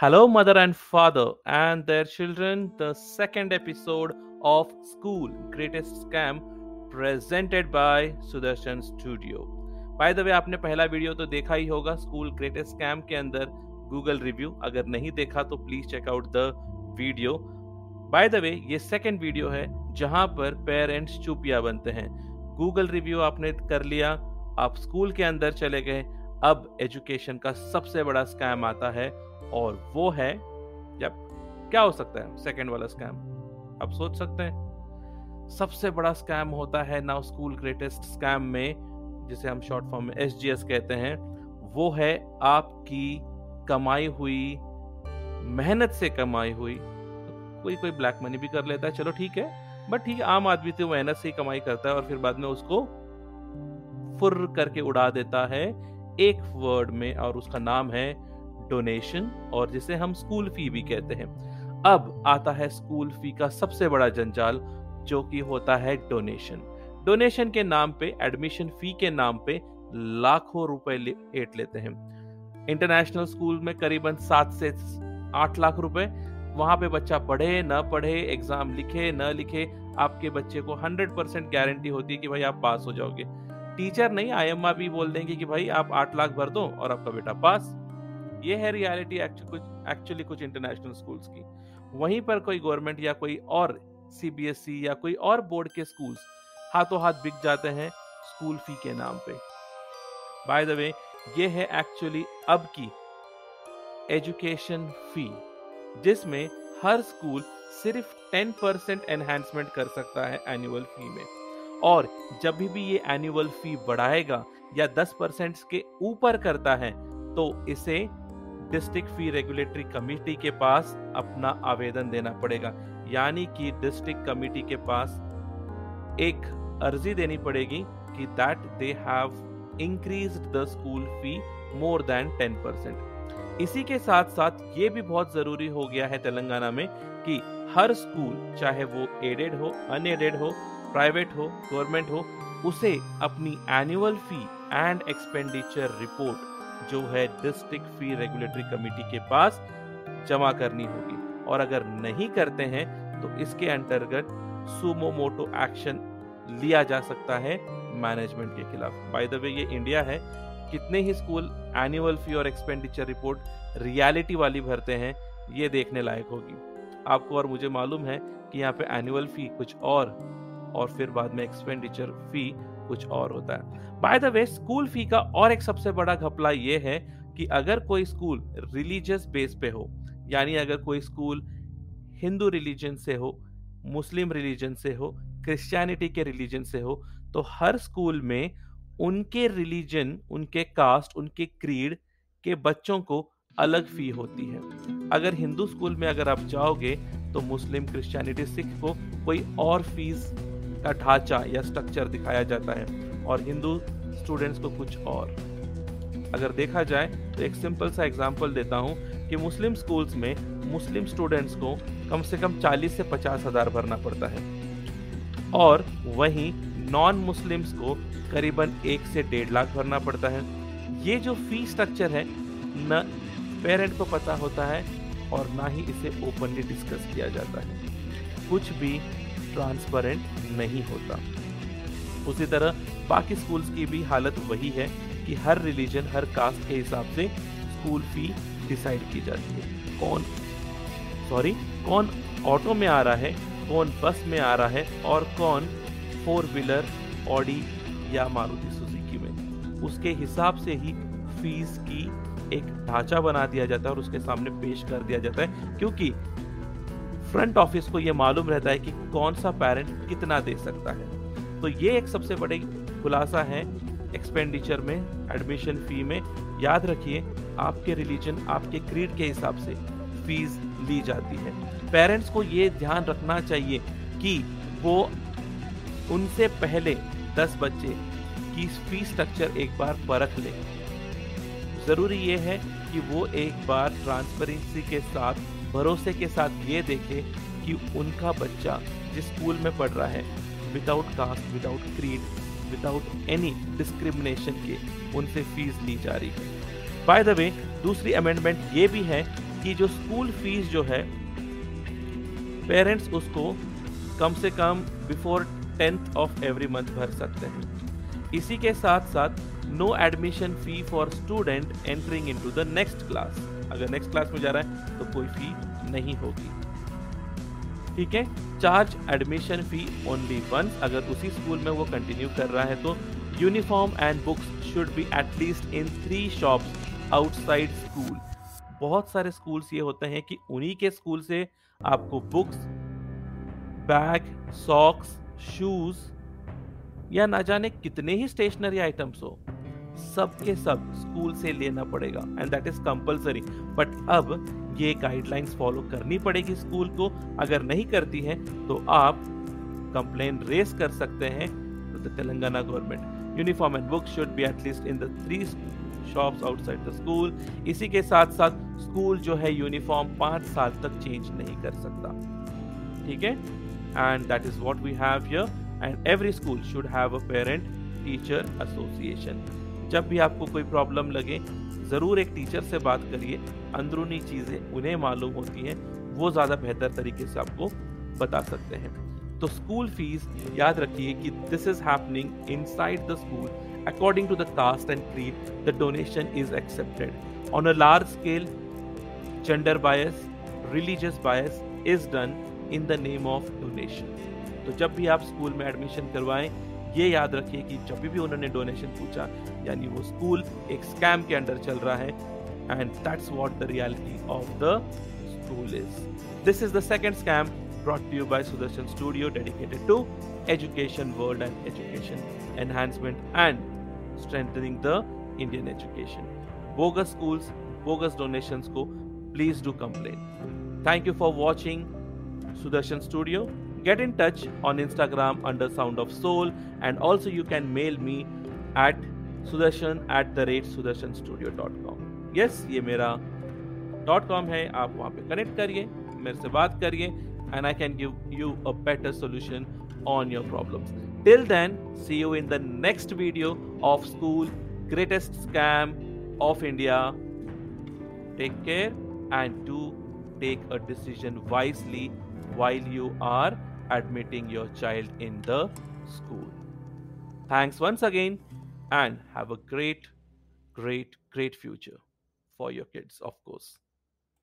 Hello, mother and father and their children. The second episode of School Greatest Scam presented by Sudarshan Studio. By the way आपने पहला video तो देखा ही होगा school greatest scam के अंदर Google review अगर नहीं देखा तो please check out the video by the way ये सेकंड वीडियो है जहाँ पर पेरेंट्स चुपिया बनते हैं गूगल रिव्यू आपने कर लिया आप स्कूल के अंदर चले गए अब एजुकेशन का सबसे बड़ा स्कैम आता है और वो है जब क्या हो सकता है? सेकंड वाला स्कैम आप सोच सकते हैं। सबसे बड़ा स्कैम होता है नाउ स्कूल ग्रेटेस्ट स्कैम में, जिसे हम शॉर्ट फॉर्म में एसजीएस कहते हैं, वो है आपकी कमाई हुई, मेहनत से कमाई हुई। कोई कोई ब्लैक मनी भी कर लेता है, चलो ठीक है बट ठीक आम आदमी तो मेहनत से ही कमाई करता है और फिर बाद में उसको फुर करके उड़ा देता है एक वर्ड में और उसका नाम है डोनेशन और जिसे हम स्कूल फ़ी भी कहते हैं। अब आता है स्कूल फ़ी का सबसे बड़ा जंजाल, जो कि होता है डोनेशन डोनेशन के नाम पे एडमिशन फ़ी के नाम पे लाखों रुपए एट लेते हैं। इंटरनेशनल स्कूल में करीबन सात से आठ लाख रुपए। वहाँ पे बच्चा पढ़े, न पढ़े एग्ज़ाम लिखे, न लिखे, आपके बच्चे को हंड्रेड परसेंट गारंटी होती है कि भाई आप पास हो जाओगे। टीचर नहीं, आई भी बोल देंगे कि भाई आप आठ लाख भर दो और आपका बेटा पास ये है रियलिटी एक्चुअली कुछ इंटरनेशनल स्कूल्स की। वहीं पर कोई गवर्नमेंट या कोई और सीबीएसई e या कोई और बोर्ड के स्कूल्स हाथों हाथ बिक जाते हैं स्कूल फ़ी के नाम पे। बाय द वे ये है एक्चुअली अब की एजुकेशन फ़ी जिसमें हर स्कूल सिर्फ़ 10 परसेंट एनहेंसमेंट कर सकता है एनुअल फ़ी में। और जब भी ये एनुअल फ़ी बढ़ाएगा या 10 परसेंट के ऊपर करता है तो इसे डिस्ट्रिक्ट फ़ी रेगुलेटरी कमेटी के पास अपना आवेदन देना पड़ेगा। यानी कि डिस्ट्रिक्ट कमेटी के पास एक अर्जी देनी पड़ेगी कि that they have increase the school fee more than ten percent इसी के साथ साथ ये भी बहुत ज़रूरी हो गया है तेलंगाना में कि हर स्कूल चाहे वो एडेड हो अनएडेड हो प्राइवेट हो गवर्नमेंट हो, उसे अपनी annual fee and expenditure report जो है डिस्ट्रिक्ट फ़ी रेगुलेटरी कमेटी के पास जमा करनी होगी। और अगर नहीं करते हैं तो इसके अंतर्गत सुमो मोटो एक्शन लिया जा सकता है मैनेजमेंट के खिलाफ। बाय द वे ये इंडिया है। कितने ही स्कूल एनुअल फ़ी और एक्सपेंडिचर रिपोर्ट रियलिटी वाली भरते हैं, ये देखने लायक होगी। आपको और मुझे मालूम है कि यहाँ पे एनुअल फ़ी कुछ और और फिर बाद में एक्सपेंडिचर फ़ी कुछ और होता है। By the way school fee का और एक सबसे बड़ा घपला ये है कि अगर कोई स्कूल रिलीजियस बेस पे हो, यानी अगर कोई स्कूल हिंदू रिलीजन से हो, मुस्लिम रिलीजन से हो क्रिश्चियनिटी के रिलीजन से हो तो हर स्कूल में उनके रिलीजन उनके कास्ट उनके क्रीड के बच्चों को अलग फ़ी होती है। अगर हिंदू स्कूल में अगर आप जाओगे तो मुस्लिम क्रिश्चियनिटी सिख को कोई और फ़ीस का ढांचा या स्ट्रक्चर दिखाया जाता है और हिंदू स्टूडेंट्स को कुछ और। अगर देखा जाए तो एक सिंपल सा एग्ज़ाम्पल देता हूँ कि मुस्लिम स्कूल्स में मुस्लिम स्टूडेंट्स को कम से कम 40 से पचास हज़ार भरना पड़ता है। और वहीं नॉन मुस्लिम्स को करीबन एक से डेढ़ लाख भरना पड़ता है। ये जो फ़ी स्ट्रक्चर है, न पेरेंट को पता होता है और ना ही इसे ओपनली डिस्कस किया जाता है। कुछ भी ट्रांसपेरेंट नहीं होता। उसी तरह बाकी स्कूल्स की भी हालत वही है कि हर रिलीजन हर कास्ट के हिसाब से स्कूल फ़ी डिसाइड की जाती है। कौन सॉरी कौन ऑटो में आ रहा है, कौन बस में आ रहा है और कौन फोर व्हीलर ऑडी या मारुति सुजुकी में। उसके हिसाब से ही फ़ीस की एक ढांचा बना दिया जाता है और उसके सामने पेश कर दिया जाता है। क्योंकि फ्रंट ऑफ़िस को यह मालूम रहता है कि कौन सा पेरेंट कितना दे सकता है। तो ये एक सबसे बड़ी खुलासा है एक्सपेंडिचर में एडमिशन फ़ी में। याद रखिए, आपके रिलीजन आपके क्रीड के हिसाब से फ़ीस ली जाती है। पेरेंट्स को ये ध्यान रखना चाहिए कि वो उनसे पहले 10 बच्चे की फ़ीस स्ट्रक्चर एक बार परख ले। ज़रूरी ये है कि वो एक बार ट्रांसपेरेंसी के साथ भरोसे के साथ ये देखे कि उनका बच्चा जिस स्कूल में पढ़ रहा है without caste without creed without any discrimination के उनसे फ़ीस ली जा रही है। बाय द वे दूसरी अमेंडमेंट ये भी है कि जो स्कूल फ़ीस जो है पेरेंट्स उसको कम से कम before tenth of every month भर सकते हैं। इसी के साथ साथ no admission fee for student entering into the next class अगर नेक्स्ट क्लास में जा रहा है तो कोई फ़ी नहीं होगी। ठीक है? Charge admission fee only once अगर उसी स्कूल में वो कंटिन्यू कर रहा है तो uniform and books should be at least in three shops outside school बहुत सारे स्कूल्स ये होते हैं कि उन्हीं के स्कूल से आपको बुक्स बैग सॉक्स शूज़ या ना जाने कितने ही स्टेशनरी आइटम्स हो। सब के सब स्कूल से लेना पड़ेगा and that is compulsory but अब ये गाइडलाइंस फॉलो करनी पड़ेगी स्कूल को। अगर नहीं करती है तो आप कंप्लेन रेस कर सकते हैं to the Telangana government uniform and book should be at least in the three shops outside the school इसी के साथ साथ स्कूल जो है यूनिफॉर्म पाँच साल तक चेंज नहीं कर सकता। ठीक है? And that is what we have here and every school should have a parent teacher association जब भी आपको कोई प्रॉब्लम लगे, ज़रूर एक टीचर से बात करिए। अंदरूनी चीज़ें उन्हें मालूम होती हैं। वो ज़्यादा बेहतर तरीके से आपको बता सकते हैं। तो स्कूल फ़ीस याद रखिए कि this is happening inside the school according to the caste and creed the donation is accepted on a large scale gender bias religious bias is done in the name of donation तो जब भी आप school में admission करवाएँ ये याद रखिए कि जब भी उन्होंने डोनेशन पूछा यानी वो स्कूल एक स्कैम के अंडर चल रहा है and that's what the reality of the school is this is the second scam brought to you by Sudarshan Studio dedicated to education world and education enhancement and strengthening the Indian education. Bogus schools, bogus donations ko please do complain. Thank you for watching Sudarshan Studio. Get in touch on Instagram under Sound of Soul, and also you can mail me at sudarshan at the rate sudarshanstudio.com. Yes, ये मेरा dot com है आप वहाँ पे connect करिए मेरे से बात करिए and I can give you a better solution on your problems. Till then, see you in the next video of School Greatest Scam of India. Take care and do take a decision wisely while you are admitting your child in the school. Thanks once again and have a great, great, great future for your kids, of course.